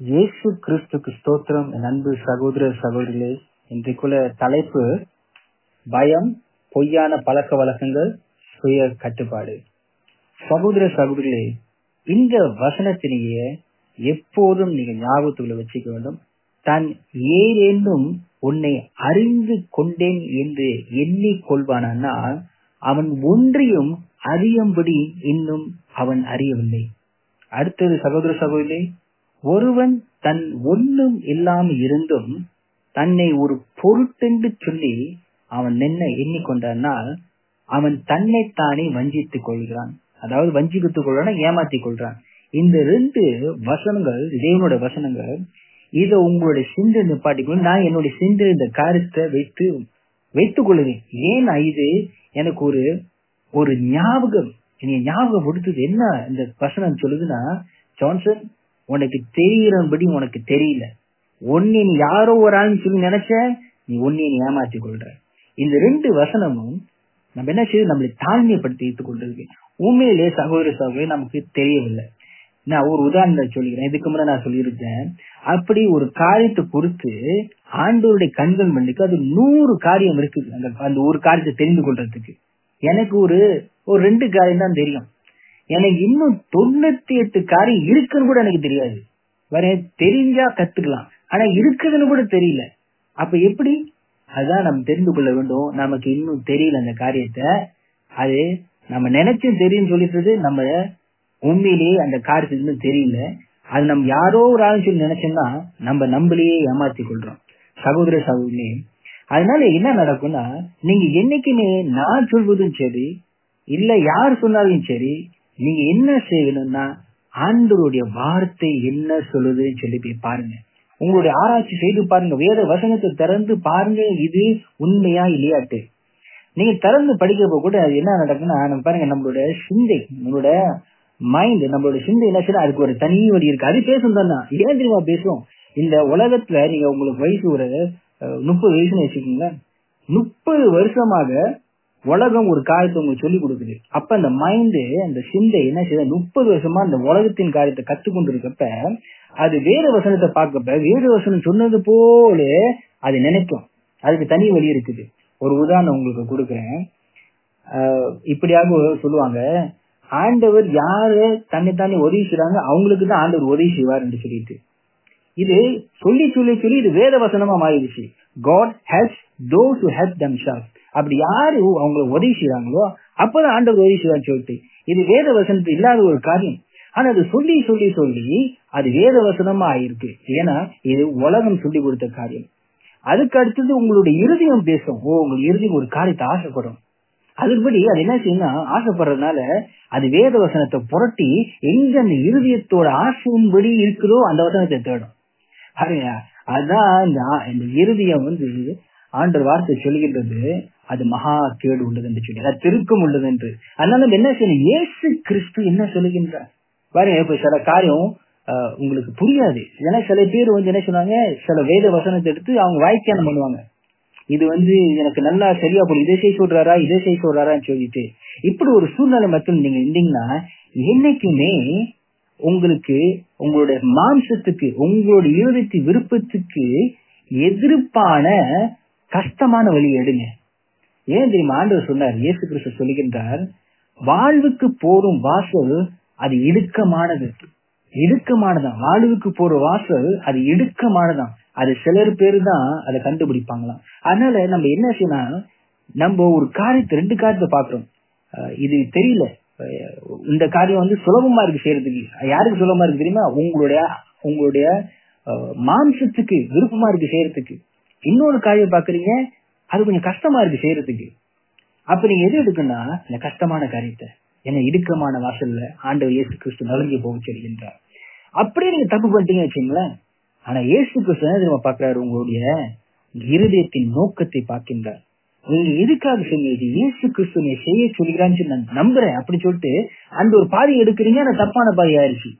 இயேசு கிறிஸ்துக்கு ஸ்தோத்திரம். அன்பு சகோதர சகோதரிகளே இன்றைக்குள்ள தலைப்பு பயம் பொய்யான பழக்க வழக்கங்கள் சுய கட்டுப்பாடு. சகோதர சகோதரிகளே இந்த வசனத்திலேயே எப்போதும் நீங்க ஞாபகத்துக்குள்ள வச்சுக்க வேண்டும். தான் ஏதேனும் உன்னை அறிந்து கொண்டேன் என்று எண்ணிக்கொள்வானா அவன் ஒன்றையும் அறியும்படி இன்னும் அவன் அறியவில்லை. அடுத்தது சகோதர சகோதரி ஒருவன் தன் ஒன்றும் இல்லாமல் இருந்தும் தன்னை ஒரு பொருட்டென்று சொல்லி அவன் என்ன எண்ணிக்கொண்டானால் அவன் தன்னைத்தானே வஞ்சித்துக் கொள்கிறான். அதாவது வஞ்சித்துக் கொள்றான் ஏமாத்திக் கொள்றான். இந்த ரெண்டு வசனங்கள் தேவனோட வசனங்கள் இத உங்களுடைய சிந்தை நிப்பாட்டிக்கணும் நான் என்னுடைய சிந்தை இந்த காரியத்தை வைத்து வைத்துக் கொள்ளுவேன் ஏன் இது எனக்கு ஒரு ஒரு ஞாபகம். நீங்கள் ஞாபகம் கொடுத்தது என்ன இந்த வசனம் சொல்லுதுன்னா ஜான்சன் உனக்கு தெரிகிறபடி உனக்கு தெரியல. ஒன்னு நீ யாரோ ஒரு ஆள்னு சொல்லி நினைச்ச நீ ஒன்னே நீ கொள்ற. இந்த ரெண்டு வசனமும் நம்ம என்ன செய்யுது நம்மளை தாழ்மைப்படுத்தி கொண்டிருக்கு. உண்மையிலே சகோதர சகோதரி நமக்கு தெரியவில்லை. நான் ஒரு உதாரணத்தை சொல்லிக்கிறேன். இதுக்கு முன்னாடி நான் சொல்லியிருக்கேன் அப்படி ஒரு காரியத்தை பொறுத்து ஆண்டோருடைய கண்கள் மண்ணுக்கு அது நூறு காரியம் இருக்குது. அந்த அந்த ஒரு காரியத்தை தெரிந்து கொள்றதுக்கு. எனக்கு ஒரு ஒரு ரெண்டு காரியம் தான் தெரியும். எனக்கு இன்னும் தொண்ணூத்தி எட்டு காரியம் இருக்குன்னு கூட எனக்கு தெரியாது. வேற தெரிஞ்சா கத்துக்கலாம். ஆனா இருக்குதுன்னு கூட தெரியல. அப்ப எப்படி? அதான் நம்ம தெரிந்து கொள்ள வேண்டும். நமக்கு இன்னும் தெரியல அந்த காரியத்தை. அது நம்ம நினைச்சும் தெரியும் சொல்லிட்டு நம்ம உண்மையிலேயே அந்த காரியத்துக்கு இன்னும் தெரியல. அது நம்ம யாரோ ஒரு ஆள் சொல்லி நினைச்சோம்னா நம்ம நம்மளையே ஏமாத்தி கொள்றோம். சகோதர சகோதரி அதனால என்ன நடக்கும்னா நீங்க என்னைக்குமே நான் சொல்வதும் சரி இல்ல யார் சொன்னாலும் சரி நீங்க என்ன செய்யணும்னா ஆண்டவருடைய வார்த்தை என்ன சொல்லுதுன்னு சொல்லி போய் பாருங்க. உங்களுடைய ஆராய்ச்சி செய்து பாருங்க. வேத வசனத்தை திறந்து பாருங்க. இது உண்மையா இல்லையாட்டு. நீங்க திறந்து படிக்கிறப்ப கூட அது என்ன நடக்குன்னா நம்ம பாருங்க நம்மளோட சிந்தை நம்மளோட மைண்ட் நம்மளோட சிந்தை என்ன அதுக்கு ஒரு தனி வழி இருக்கு. அது பேசும் தானே. ஏன் தெரியுமா பேசும் இந்த உலகத்துல நீங்க உங்களுக்கு வயசு ஒரு முப்பது வயசுன்னு வச்சுக்கோங்களேன். முப்பது வருஷமாக உலகம் ஒரு காரியத்தை உங்களுக்கு சொல்லி கொடுக்குது. அப்ப அந்த மைண்டு அந்த சிந்தை என்ன செய்யுது? முப்பது வருஷமா அந்த உலகத்தின் காரியத்தை கத்துக்கொண்டு இருக்கப்ப அது வேறு வசனத்தை பார்க்கப்ப வேறு வசனம் சொன்னது போல அது நினைக்கும். அதுக்கு தனி வழி இருக்குது. ஒரு உதாரணம் உங்களுக்கு கொடுக்குறேன். இப்படியாக சொல்லுவாங்க. ஆண்டவர் யாரு? தன்னைத்தானே உதவி செய்றாங்க. அவங்களுக்கு தான் ஆண்டவர் உதவி செய்வார் என்று சொல்லிட்டு. இது சொல்லி சொல்லி சொல்லி இது வேத வசனமா மாறிடுச்சு. God help those to help them shop அப்படி யாரு அவங்களை உதவி செய்யறாங்களோ அப்பதான் ஆண்டவர் உதவி செய்வான்னு சொல்லிட்டு இது வேத வசனத்து இல்லாத ஒரு காரியம். ஆனா அது சொல்லி சொல்லி சொல்லி அது வேத வசனமா ஆயிருக்கு ஏன்னா இது உலகம் சொல்லி கொடுத்த காரியம். அதுக்கு அடுத்தது உங்களுடைய இறுதியம் பேசும். ஓ உங்க இறுதியம் ஒரு காரியத்தை ஆசைப்படும். அதுபடி அது என்ன செய்யணும் ஆசைப்படுறதுனால அது வேத வசனத்தை புரட்டி எங்க அந்த இருதயத்தோட ஆசையின்படி இருக்குதோ அந்த வசனத்தை தேடும். பாருங்க அதான் இந்த இறுதியம் வந்து ஆண்டர் வார்த்தை சொல்லுகின்றது அது மகா கேடு உள்ளது என்று சொல்லி அது திருக்கம் உள்ளது என்று அதனால நம்ம என்ன செய்யணும்? ஏசு கிறிஸ்து என்ன சொல்லுகின்றார்? பாருங்க இப்ப சில காரியம் உங்களுக்கு புரியாது. ஏன்னா சில பேர் வந்து என்ன சொன்னாங்க சில வேத வசனத்தை எடுத்து அவங்க வாய்க்கானம் பண்ணுவாங்க. இது வந்து எனக்கு நல்லா சரியா போல இதை செய்ய சொல்றாரா? இதை செய்ய சொல்றாரான்னு சொல்லிட்டு. இப்படி ஒரு சூழ்நிலை மட்டும் நீங்க இருந்தீங்கன்னா என்னைக்குமே உங்களுக்கு உங்களுடைய மாம்சத்துக்கு உங்களுடைய இறுதி விருப்பத்துக்கு எதிர்ப்பான கஷ்டமான வழி எடுங்க. ஏன் தெரியுமா? ஆண்டவர் சொன்னார் இயேசு கிறிஸ்து சொல்லுகின்றார் வாழ்வுக்கு போரும் வாசல் அது இடுக்கமானது. இடுக்கமானதான் வாழ்வுக்கு போற வாசல் அது இடுக்கமானதான் அது சிலர் பேரு தான் அதை கண்டுபிடிப்பாங்களாம். அதனால நம்ம என்ன செய்யணும் நம்ம ஒரு காரியத்தை ரெண்டு காரியத்தை பாக்குறோம் இது தெரியல. இந்த காரியம் வந்து சுலபமா இருக்கு செய்யறதுக்கு. யாருக்கு சுலபமா இருக்கு தெரியுமா? உங்களுடைய உங்களுடைய மாம்சத்துக்கு விருப்பமா இருக்கு செய்யறதுக்கு. இன்னொரு காரியம் பாக்குறீங்க அது கொஞ்சம் கஷ்டமா இருக்கு செய்யறதுக்கு. அப்ப நீங்க எது எடுக்குன்னா இந்த கஷ்டமான காரியத்தை என்ன இடுக்கமான வாசல்ல ஆண்டவர் இயேசு கிறிஸ்து நலங்கி போக சொல்கின்றார். அப்படியே நீங்க தப்பு பண்ணிட்டீங்கன்னு வச்சுங்களேன் ஆனா இயேசு கிறிஸ்து என்ன பாக்குறாரு உங்களுடைய இருதயத்தின் நோக்கத்தை பார்க்கின்றார். நீங்க எதுக்காக செஞ்சது இயேசு கிறிஸ்து நீ செய்ய சொல்கிறான்னு நான் நம்புறேன். அப்படி சொல்லிட்டு அந்த ஒரு பாதி எடுக்கிறீங்க அந்த தப்பான பாதி ஆயிடுச்சு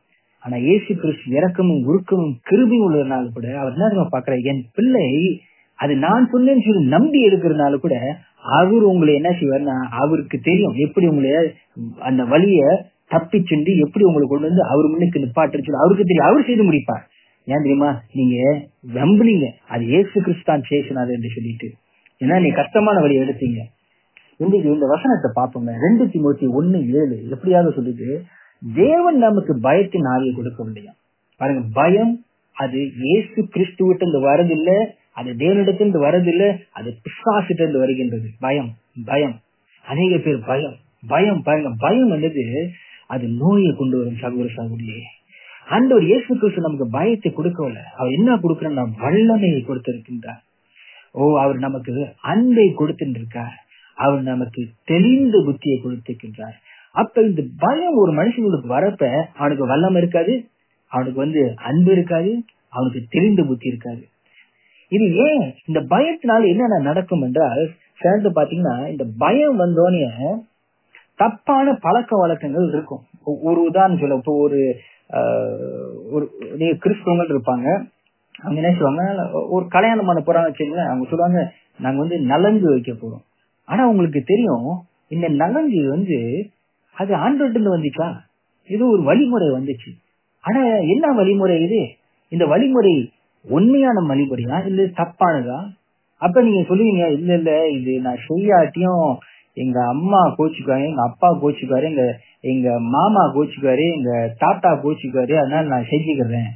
ஆனா இயேசு கிறிஸ்து இறக்கமும் உருக்கமும் கிருபி உள்ளதுனால கூட அவர் என்ன பாக்குற என் பிள்ளை அது நான் சொன்னேன்னு சொல்லி நம்பி எடுக்கிறதுனால கூட அவர் உங்களை என்ன செய்வார்னா அவருக்கு தெரியும் எப்படி உங்களை அந்த வழிய தப்பி சென்று எப்படி உங்களை கொண்டு வந்து அவர் முன்னுக்கு நிப்பாட்டு சொல்லி அவருக்கு தெரியும். அவர் செய்து முடிப்பார். ஏன் தெரியுமா? நீங்க நம்புனீங்க. அது ஏசு கிறிஸ்தான் சேஷனாது என்று சொல்லிட்டு. ஏன்னா நீ கஷ்டமான வழியை எடுத்தீங்க. இன்றைக்கு இந்த வசனத்தை பார்ப்போங்க ரெண்டு திமுத்தி ஒண்ணு ஏழு. எப்படியாவது சொல்லிட்டு தேவன் நமக்கு பயத்தின் ஆவியை முடியும். பாருங்க பயம் அது இயேசு கிறிஸ்துவிட்டு வரது வரதில்ல. அது தேவனிடத்திலிருந்து வரதில்ல அது பிசாசிட்டிருந்து வருகின்றது. பயம் பயம். அநேக பேர் பயம் பயம் பாருங்க பயம் என்னது? அது நோயை கொண்டு வரும் சகோதர சகோதரியே ஒரு இயேசு கிறிஸ்து நமக்கு பயத்தை கொடுக்கல அவர் என்ன கொடுக்கிறோம் வல்லமையை கொடுத்திருக்கின்றார். ஓ அவர் நமக்கு அன்பை கொடுத்திருக்கார் அவர் நமக்கு தெளிந்த புத்தியை கொடுத்திருக்கின்றார். அப்ப இந்த பயம் ஒரு மனுஷனுக்கு வரப்ப அவனுக்கு வல்லம் இருக்காது அவனுக்கு வந்து அன்பு இருக்காது அவனுக்கு தெரிந்த புத்தி இருக்காது. இது ஏன் இந்த பயத்தினால என்னென்ன நடக்கும் என்றால் சேர்ந்து பாத்தீங்கன்னா இந்த பயம் வந்தோடனே தப்பான பழக்க வழக்கங்கள் இருக்கும். ஒரு உதாரணம் சொல்ல இப்போ ஒரு ஆஹ், ஒரு நீங்க கிறிஸ்தவங்கள் இருப்பாங்க. அவங்க என்ன சொல்லுவாங்க ஒரு கல்யாணம் பண்ண போறாங்க வச்சுங்களேன் அவங்க சொல்லுவாங்க நாங்க வந்து நலங்கு வைக்க போறோம். ஆனா உங்களுக்கு தெரியும் இந்த நலங்கு வந்து அது ஆண்டோட்டு வந்துச்சா? இது ஒரு வழிமுறை வந்துச்சு. ஆனா என்ன வழிமுறை இது? இந்த வழிமுறை உண்மையான வழிமுறையா இல்ல தப்பானதா? அப்ப நீங்க சொல்லுவீங்க இல்ல இல்ல இது நான் செய்யாட்டியும் எங்க அம்மா கோச்சுக்காரு எங்க அப்பா கோச்சுக்காரு எங்க எங்க மாமா கோச்சுக்காரு எங்க தாத்தா கோச்சுக்காரு அதனால நான் செஞ்சுக்கிறேன்.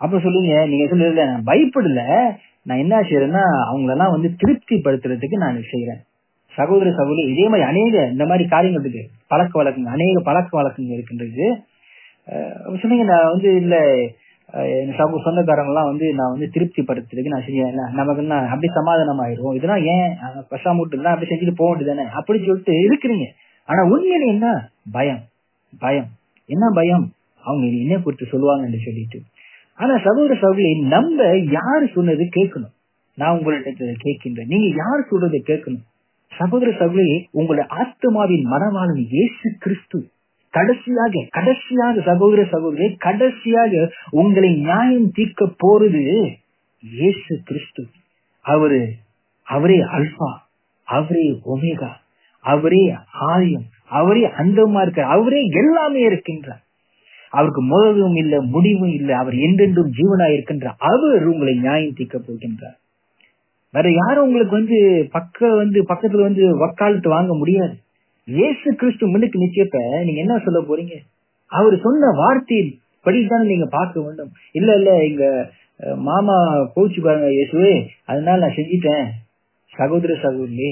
அப்ப சொல்லுங்க நீங்க சொல்லுறதுல நான் பயப்படல. நான் என்ன செய்யறேன்னா அவங்களெல்லாம் வந்து திருப்தி படுத்துறதுக்கு நான் செய்யறேன் சகோதர சகோதரி இதே மாதிரி அநேக இந்த மாதிரி காரியங்கள் இருக்கு. பழக்க வழக்கங்கள் அநேக பழக்க வழக்கங்கள் இருக்கின்றது. சொன்னீங்க நான் வந்து இல்ல என் சகோ சொந்தக்காரங்க எல்லாம் வந்து நான் வந்து திருப்தி படுத்துறதுக்கு நான் சரியா நமக்கு என்ன? அப்படி சமாதானம் ஆயிரும் இதெல்லாம் ஏன்? பசா விட்டுலாம் அப்படி செஞ்சுட்டு போக வேண்டியதானே அப்படி சொல்லிட்டு இருக்கிறீங்க. ஆனா உண்மையில என்ன? பயம். பயம். என்ன பயம்? அவங்க என்ன குறித்து சொல்லுவாங்கன்னு சொல்லிட்டு. ஆனா சகோதர சகோதரி நம்ம யாரு சொன்னது கேட்கணும். நான் உங்கள்கிட்ட கேட்கின்றேன். நீங்க யார் சொல்றதை கேட்கணும்? சகோதர சகோதரி உங்களுடைய ஆத்மாவின் மனவாளன் இயேசு கிறிஸ்து. கடைசியாக கடைசியாக சகோதர சகோதரி கடைசியாக உங்களை நியாயம் தீர்க்க போறது இயேசு கிறிஸ்து. அவரு அவரே அல்பா அவரே ஒமேகா அவரே ஆயம் அவரே அந்தமா இருக்க அவரே எல்லாமே இருக்கின்றார். அவருக்கு முதலும் இல்ல முடிவும் இல்ல அவர் என்றென்றும் ஜீவனா இருக்கின்றார் அவர் உங்களை நியாயம் தீர்க்க போகின்றார். வேற யாரும் உங்களுக்கு வந்து பக்க வந்து பக்கத்துல வந்து வக்காலத்து வாங்க முடியாது. இயேசு கிறிஸ்து முன்னுக்கு நிச்சயப்ப நீங்க என்ன சொல்ல போறீங்க? அவர் சொன்ன வார்த்தையின் படித்தானே நீங்க பார்க்க வேண்டும். இல்ல இல்ல எங்க மாமா போச்சு பாருங்க இயேசுவே அதனால நான் செஞ்சிட்டேன். சகோதர சகோதரி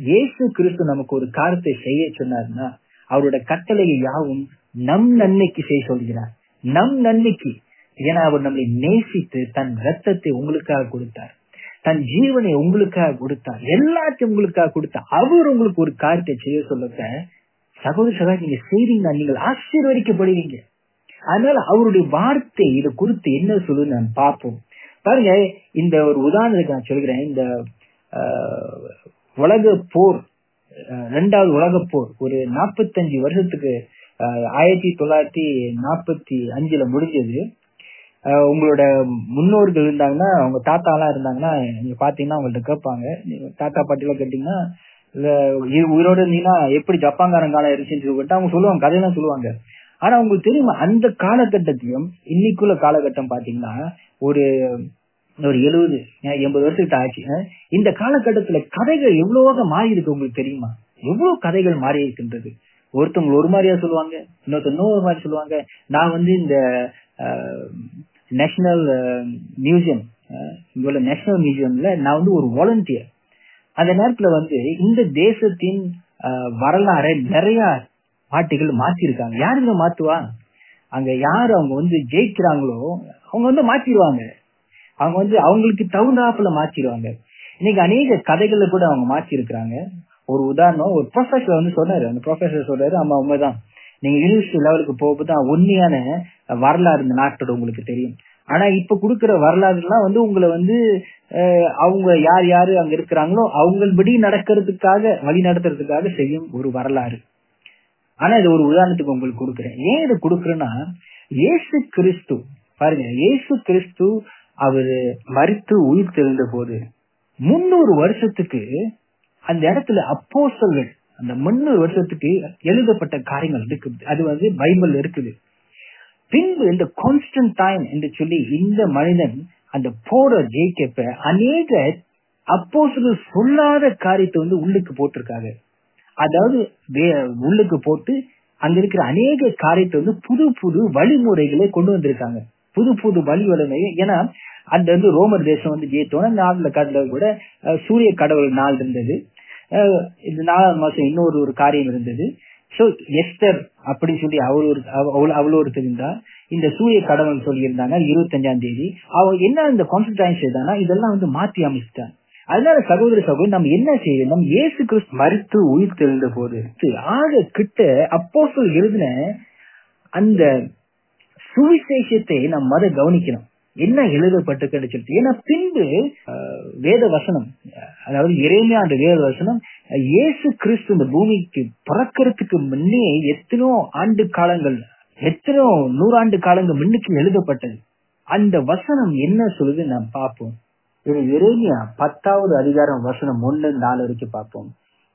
இயேசு கிறிஸ்து நமக்கு ஒரு காரத்தை செய்ய சொன்னார்னா அவரோட கட்டளையை யாவும் நம் நன்மைக்கு செய்ய சொல்கிறார். நம் நன்மைக்கு. ஏன்னா அவர் நம்மை நேசித்து தன் ரத்தத்தை உங்களுக்காக கொடுத்தார். தன் ஜீவனை உங்களுக்காக கொடுத்தார். எல்லாத்தையும் உங்களுக்காக கொடுத்தார். அவர் உங்களுக்கு ஒரு காரியத்தை செய்ய சொல்லுங்க சகோதர சகோதரி நீங்க செய்றீங்க நீங்கள் ஆசீர்வதிக்கப்படுவீங்க. அதனால அவருடைய வார்த்தை இதை குறித்து என்ன சொல்லுன்னு நான் பார்ப்போம். பாருங்க இந்த ஒரு உதாரணத்துக்கு நான் சொல்கிறேன். இந்த ஆஹ், உலக போர் ரெண்டாவது உலக போர் ஒரு நாற்பத்தஞ்சு வருஷத்துக்கு ஆஹ், ஆயிரத்தி தொள்ளாயிரத்தி நாற்பத்தி அஞ்சுல முடிஞ்சது. உங்களோட முன்னோர்கள் இருந்தாங்கன்னா அவங்க தாத்தா எல்லாம் இருந்தாங்கன்னா நீங்க பாத்தீங்கன்னா அவங்கள்ட்ட கேட்பாங்க. நீங்க தாத்தா பாட்டி எல்லாம் கேட்டீங்கன்னா இல்ல உயிரோட இருந்தீங்கன்னா எப்படி ஜப்பான்காரன் காலம் இருந்துச்சுன்னு சொல்லிட்டு அவங்க சொல்லுவாங்க கதையெல்லாம் சொல்லுவாங்க. ஆனா உங்களுக்கு தெரியுமா அந்த காலகட்டத்தையும் இன்னைக்குள்ள காலகட்டம் பாத்தீங்கன்னா ஒரு ஒரு எழுபது எண்பது வருஷத்துக்கு ஆச்சு. இந்த காலகட்டத்துல கதைகள் எவ்வளவாக மாறி இருக்கு உங்களுக்கு தெரியுமா? எவ்வளவு கதைகள் மாறி இருக்கின்றது? ஒருத்தவங்க ஒரு மாதிரியா சொல்லுவாங்க இன்னொருத்தர் இன்னொரு மாதிரி சொல்லுவாங்க. நான் வந்து இந்த நேஷனல் மியூசியம் uh, uh, இங்க உள்ள நேஷனல் மியூசியம்ல நான் வந்து ஒரு வாலண்டியர் அந்த நேரத்துல வந்து இந்த தேசத்தின் அஹ், வரலாறை நிறைய பாட்டிகள் மாத்திருக்காங்க. யாருங்க மாத்துவா? அங்க யாரு அவங்க வந்து ஜெயிக்கிறாங்களோ அவங்க வந்து மாத்திடுவாங்க அவங்க வந்து அவங்களுக்கு தகுந்தாப்புல மாத்திடுவாங்க இன்னைக்கு அநேக கதைகளை கூட அவங்க மாத்திருக்கிறாங்க. ஒரு உதாரணம் ஒரு ப்ரொஃபசர் வந்து சொன்னாரு. அந்த ப்ரொஃபசர் சொல்றாரு ஆமா உண்மைதான். நீங்க யூனிவர்சிட்டி லெவலுக்கு போகும்போது உண்மையான வரலாறு இந்த நாட்டோட உங்களுக்கு தெரியும். ஆனா இப்ப கொடுக்கிற வரலாறு எல்லாம் வந்து உங்களை வந்து அவங்க யார் யாரு அங்க இருக்கிறாங்களோ அவங்கள்படி நடக்கிறதுக்காக வழி நடத்துறதுக்காக செய்யும் ஒரு வரலாறு. ஆனா இது ஒரு உதாரணத்துக்கு உங்களுக்கு கொடுக்குறேன். ஏன் இதை கொடுக்குறேன்னா இயேசு கிறிஸ்து பாருங்க இயேசு கிறிஸ்து அவரு மறித்து உயிர் தெரிந்த போது முன்னூறு வருஷத்துக்கு அந்த இடத்துல அப்போஸ்தலர்கள் அந்த முன்னூறு வருஷத்துக்கு எழுதப்பட்ட காரியங்கள் இருக்குது. அது வந்து பைபிள் இருக்குது. பின்பு இந்த கான்ஸ்டன்டைன் என்று சொல்லி இந்த மனிதன் அந்த போற ஜெயிக்கப்ப அநேக அப்போ சொல்லாத காரியத்தை வந்து உள்ளுக்கு போட்டிருக்காங்க. அதாவது உள்ளுக்கு போட்டு அங்க இருக்கிற அநேக காரியத்தை வந்து புது புது வழிமுறைகளை கொண்டு வந்திருக்காங்க. புது புது வழி வழிமுறை ஏன்னா அந்த வந்து ரோமர் தேசம் வந்து ஜெயித்தோன்னா நாளில் கடல கூட சூரிய கடவுள் நாள் இருந்தது. இந்த நாலாம் மாசம் இன்னொரு ஒரு காரியம் இருந்தது. சோ எஸ்டர் அப்படின்னு சொல்லி அவர் ஒரு அவ- அவள் ஒருத்தர் இருந்தா இந்த சூரிய கடவுள் சொல்லியிருந்தாங்க இருபத்தஞ்சாம் தேதி. அவ என்ன இந்த கான்சன்ட்ரேஷன் செய்தானா இதெல்லாம் வந்து மாத்தி அமைச்சிட்டாங்க. அதனால சகோதர சகோதரி நம்ம என்ன செய்யணும்? நம்ம இயேசு கிறிஸ்து மறுத்து உயிர் தெழுந்த போது ஆக கிட்ட அப்போ எழுதின அந்த சுவிசேஷத்தை நம்ம மத கவனிக்கணும். என்ன எழுதப்பட்டிருக்குன்னு சொல்லிட்டு ஏன்னா பின்பு வேத வசனம் அதாவது இறைமையா அந்த வேத வசனம் இயேசு கிறிஸ்து இந்த பூமிக்கு பிறக்கிறதுக்கு முன்னே எத்தனோ ஆண்டு காலங்கள் எத்தனோ நூறாண்டு காலங்கள் முன்னுக்கு எழுதப்பட்டது. அந்த வசனம் என்ன சொல்லுது நாம் பார்ப்போம். இறைமையா பத்தாவது அதிகாரம் வசனம் ஒண்ணு நாலு வரைக்கும் பார்ப்போம்.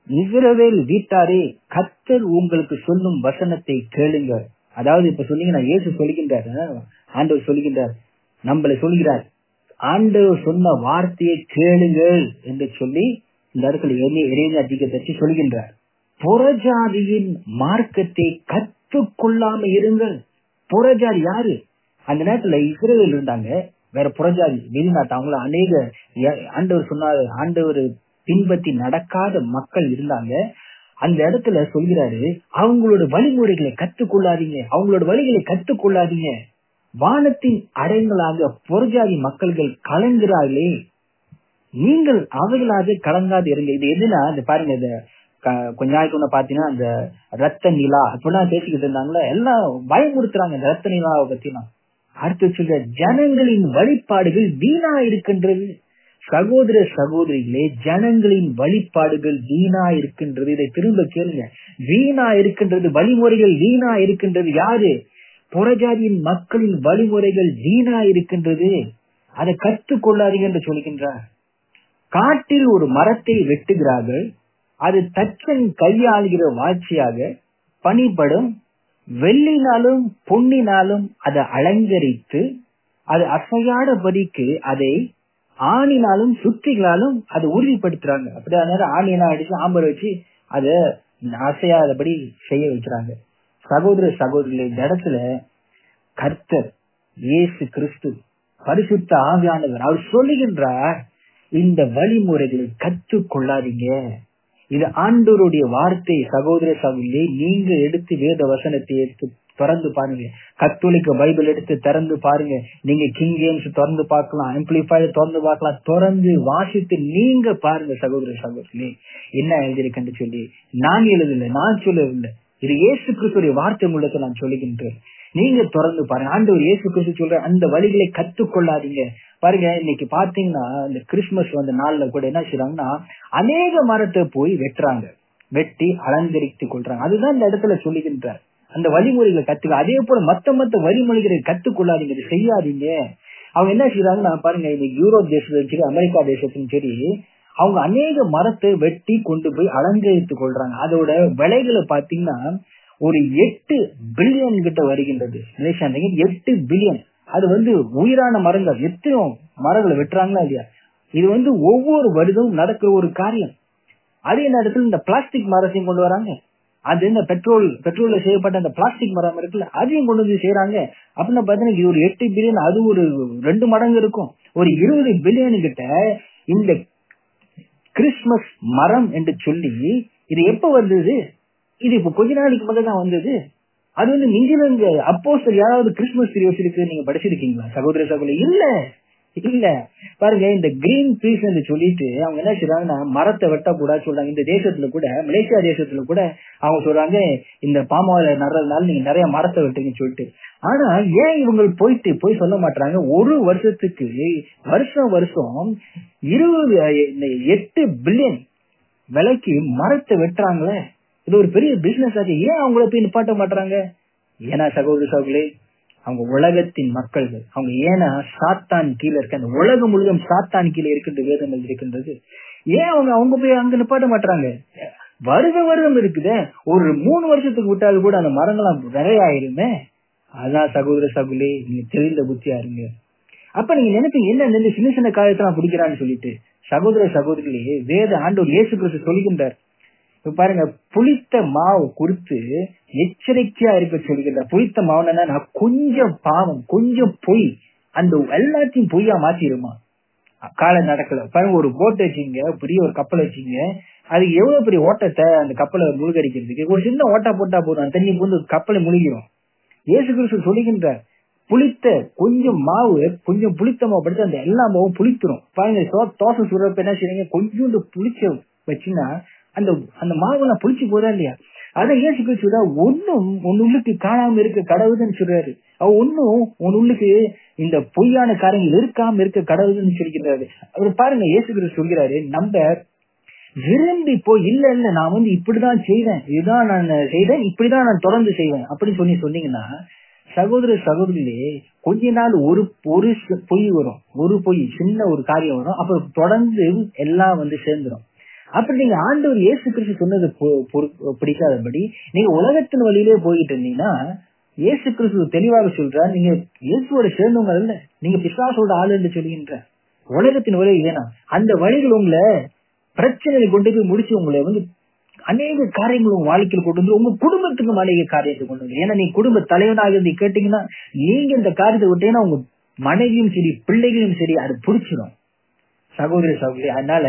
இஸ்ரவேல் வீட்டாரே கத்தர் உங்களுக்கு சொல்லும் வசனத்தை கேளுங்க அதாவது இப்ப சொன்னீங்கன்னா இயேசு சொல்லுகின்றார் ஆண்டவர் சொல்லுகின்றார். நம்மளை சொல்கிறார். ஆண்டவர் சொன்ன வார்த்தையை கேளுங்கள் என்று சொல்லி இந்த இடத்துல இறைவன் அதிகத்தை சொல்கின்றார். புறஜாதியின் மார்க்கத்தை கற்றுக்கொள்ளாம இருங்கள். புறஜாதி யாரு? அந்த நேரத்துல இஸ்ரேல் இருந்தாங்க. வேற புறஜாதி வெளிநாட்டு அவங்கள அநேக ஆண்டவர் சொன்னாரு ஆண்டவர் பின்பற்றி நடக்காத மக்கள் இருந்தாங்க. அந்த இடத்துல சொல்கிறாரு அவங்களோட வழிமுறைகளை கற்றுக்கொள்ளாதீங்க. அவங்களோட வழிகளை கற்றுக்கொள்ளாதீங்க. வானத்தின் அடைங்களாக புறஜாதி மக்கள்கள் கலங்கிறார்களே. நீங்கள் அவைகளாக கலங்காது இருங்க இது எதுனா இந்த பாருங்க இந்த கொஞ்ச நாளைக்கு பாத்தீங்கன்னா அந்த ரத்த நிலா அப்படிலாம் பேசிக்கிட்டு இருந்தாங்களா எல்லாம் பயமுறுத்துறாங்க இந்த ரத்த நிலாவை பத்திலாம் அடுத்து சொல்ற ஜனங்களின் வழிபாடுகள் வீணா இருக்கின்றது. சகோதர சகோதரிகளே ஜனங்களின் வழிபாடுகள் வீணா இருக்கின்றது. இதை திரும்ப கேளுங்க. வீணா இருக்கின்றது வழிமுறைகள் வீணா இருக்கின்றது யாரு? புறஜாதியின் மக்களின் வழிமுறைகள் வீணா இருக்கின்றது அதை கற்றுக்கொள்ளாதீங்க என்று சொல்கின்றார். காட்டில் ஒரு மரத்தை வெட்டுகிறார்கள். அது தச்சன் கையாளுகிற வாட்சியாக பணிபடும். வெள்ளினாலும் பொன்னினாலும் அதை அலங்கரித்து அது அசையாதபடிக்கு அதை ஆணினாலும் சுத்திகளாலும் அதை உறுதிப்படுத்துறாங்க. அப்படியே ஆணினா அடிச்சு ஆம்பர் வச்சு அதை அசையாதபடி செய்ய வைக்கிறாங்க. சகோதர சகோதரிகள் இந்த இடத்துல கர்த்தர் இயேசு கிறிஸ்து பரிசுத்த ஆவியானவர். அவர் சொல்லுகின்றார் இந்த வழிமுறைகளை கற்று கொள்ளாதீங்க. இது ஆண்டோருடைய வார்த்தை சகோதர சகோதரி நீங்க எடுத்து வேத வசனத்தை எடுத்து திறந்து பாருங்க. கத்தோலிக்க பைபிள் எடுத்து திறந்து பாருங்க. நீங்க கிங் கேம்ஸ் திறந்து பார்க்கலாம் ஆம்பிளிஃபையர் திறந்து பார்க்கலாம். திறந்து வாசித்து நீங்க பாருங்க சகோதர சகோதரி என்ன எழுதியிருக்கேன்னு சொல்லி? நான் எழுதல நான் சொல்லவில்லை. இது இயேசு கிறிஸ்துடைய வார்த்தை உங்களுக்கு நான் சொல்லுகின்றேன். நீங்க திறந்து பாருங்க. ஆண்டவர் இயேசு கிறிஸ்து சொல்ற அந்த வழிகளை கத்துக்கொள்ளாதீங்க பாருங்க இன்னைக்கு பாத்தீங்கன்னா இந்த கிறிஸ்துமஸ் வந்த நாள்ல கூட என்ன செய்யறாங்கன்னா அநேக மரத்தை போய் வெட்டுறாங்க. வெட்டி அலங்கரித்து கொள்றாங்க. அதுதான் இந்த இடத்துல சொல்லுகின்றார். அந்த வழிமுறைகளை கத்துக்க. அதே போல மத்த மத்த வழிமொழிகளை கத்துக்கொள்ளாதீங்க. செய்யாதீங்க. அவங்க என்ன செய்யறாங்கன்னா பாருங்க இன்னைக்கு யூரோப் தேசத்திலும் சரி அமெரிக்கா தேசத்திலும் சரி அவங்க அநேக மரத்தை வெட்டி கொண்டு போய் அலங்கரித்துக் கொள்றாங்க. அதோட விலைகளை பாத்தீங்கன்னா ஒரு எட்டு பில்லியன் கிட்ட வருகின்றது. எட்டு பில்லியன். அது வந்து உயிரான மரங்கள். எத்தனையோ மரங்களை வெட்டுறாங்களா இல்லையா? இது வந்து ஒவ்வொரு வருடமும் நடக்கிற ஒரு காரியம். அதே நேரத்தில் இந்த பிளாஸ்டிக் மரத்தையும் கொண்டு வராங்க. அது இந்த பெட்ரோல் பெட்ரோல்ல செய்யப்பட்ட அந்த பிளாஸ்டிக் மரம் இருக்குல்ல அதையும் கொண்டு வந்து செய்யறாங்க. அப்படின்னு பாத்தீங்கன்னா இது ஒரு எட்டு பில்லியன் அது ஒரு ரெண்டு மடங்கு இருக்கும். ஒரு இருபது பில்லியன் கிட்ட இந்த கிறிஸ்துமஸ் மரம் என்று சொல்லி இது எப்ப வந்தது? இது இப்ப கொஞ்ச நாளைக்கு மட்டும் தான் வந்தது. அது வந்து நீங்களும் இங்க அப்போ யாராவது கிறிஸ்துமஸ் திரி வச்சிருக்கு நீங்க படிச்சிருக்கீங்களா? சகோதர சகோதரி இல்ல. இல்ல. பாருங்க இந்த கிரீன் பீஸ் என்று சொல்லிட்டு அவங்க என்ன செய்யறாங்கன்னா மரத்தை வெட்டக்கூடாது சொல்றாங்க. இந்த தேசத்துல கூட மலேசியா தேசத்துல கூட அவங்க சொல்றாங்க இந்த பாமாவில நடுறதுனால நீங்க நிறைய மரத்தை வெட்டுங்கன்னு சொல்லிட்டு. ஆனா ஏன் இவங்க போயிட்டு போய் சொல்ல மாட்டாங்க ஒரு வருஷத்துக்கு வருஷம் வருஷம் இருபது எட்டு பில்லியன் விலைக்கு மரத்தை வெட்டுறாங்களே. இது ஒரு பெரிய பிசினஸ் ஆச்சு. ஏன் அவங்கள போய் நிப்பாட்ட மாட்டாங்க ஏன்னா சகோதர சகோதரி அவங்க உலகத்தின் மக்கள்கள். அவங்க ஏன்னா சாத்தான் கீழே இருக்க. அந்த உலகம் முழுதும் சாத்தான் கீழே இருக்கின்ற வேதங்கள் இருக்கின்றது ஏன் அவங்க அவங்க போய் அங்க நிப்பாட்ட மாட்டாங்க வருட வருடம் இருக்குதே. ஒரு மூணு வருஷத்துக்கு விட்டாலும் கூட அந்த மரங்கள்லாம் விரையாயிருமே. ஆயிருமே அதான் சகோதர சகுலி நீங்க தெளிந்த புத்தியா இருங்க. அப்ப நீங்க நினைப்பீங்க என்ன இந்த சின்ன சின்ன காரியத்தை நான் பிடிக்கிறான்னு சொல்லிட்டு. சகோதர சகோதரிகளே வேத ஆண்டோர் இயேசு கிறிஸ்து சொல்கின்றார் இப்ப பாருங்க புளித்த மாவு குறித்து எச்சரிக்கையா இருக்க சொல்லுகின்றார் புளித்த மாவுன்னா நான் கொஞ்சம் பாவம் கொஞ்சம் பொய் அந்த எல்லாத்தையும் பொய்யா மாத்திருமா? காலை நடக்கல. பாருங்க ஒரு போட் வச்சீங்க பெரிய ஒரு கப்பல் வச்சீங்க அது எவ்வளவு பெரிய ஓட்டத்தை அந்த கப்பலை முழுகடிக்கிறதுக்கு? ஒரு சின்ன ஓட்டா போட்டா போதும் தண்ணி பூந்து கப்பலை முழுகிடும் ஏசு கிறிஸ்து சொல்லுகின்ற புளித்த கொஞ்சம் மாவு கொஞ்சம் புளித்த மாவு படுத்து அந்த எல்லா மாவும் புளித்துரும். பாருங்க தோசை சுடுறப்ப என்ன செய்யுங்க கொஞ்சோண்டு புளிச்ச வச்சுன்னா அந்த அந்த மாவுலாம் புளிச்சு போதா இல்லையா? அதான் இயேசு கிறிஸ்து ஒன்னும் உன் உள்ளுக்கு காணாம இருக்க கடவுள்னு சொல்றாரு. அவ ஒன்னும் உன் உள்ளுக்கு இந்த பொய்யான காரியங்கள் இருக்காம இருக்க கடவுள்னு சொல்லிக்கிறாரு. அவர் பாருங்க இயேசு கிறிஸ்து சொல்கிறாரு நம்ம விரும்பி போய் இல்ல இல்ல நான் வந்து இப்படிதான் செய்வேன் இதுதான் நான் செய்தேன் இப்படிதான் நான் தொடர்ந்து செய்வேன். அப்படின்னு சொல்லி சொன்னீங்கன்னா சகோதர சகோதரிலே கொஞ்ச நாள் ஒரு ஒரு பொய் வரும் ஒரு பொய் சின்ன ஒரு காரியம் வரும் அப்புறம் தொடர்ந்து எல்லாம் வந்து சேர்ந்துடும் அப்படி நீங்க ஆண்டவர் இயேசு கிறிஸ்து சொன்னது பிடிக்காதபடி நீங்க உலகத்தின் வழியிலே போயிட்டு இருந்தீங்கன்னா இயேசு கிறிஸ்து தெளிவாக சொல்றார் நீங்க இயேசுவோட சேர்ந்தவங்க அல்ல நீங்க பிசாசோட ஆளு என்று சொல்கின்ற உலகத்தின் வழி வேணாம் அந்த வழிகள் உங்களை பிரச்சனையை கொண்டு போய் முடிச்சு உங்களை வந்து அநேக காரியங்கள் உங்க வாழ்க்கையில் கொண்டு வந்து உங்க குடும்பத்துக்கும் அநேக காரியத்தை கொண்டு வந்து. ஏன்னா நீ குடும்ப தலைவனாக இருந்து கேட்டீங்கன்னா நீங்க இந்த காரியத்தை விட்டீங்கன்னா உங்க மனைவியும் சரி பிள்ளைகளும் சரி அது புடிச்சிடும். சகோதரி சகோதரி அதனால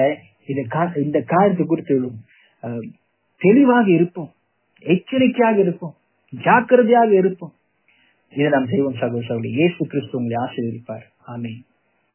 இந்த கா- இந்த காரியத்தை குறித்து தெளிவாக இருப்போம். எச்சரிக்கையாக இருப்போம். ஜாக்கிரதையாக இருப்போம். இதை நாம் செய்வோம் சகோதர சகோதரி. இயேசு கிறிஸ்து உங்களை ஆசீர்வதிப்பார். ஆமீன்.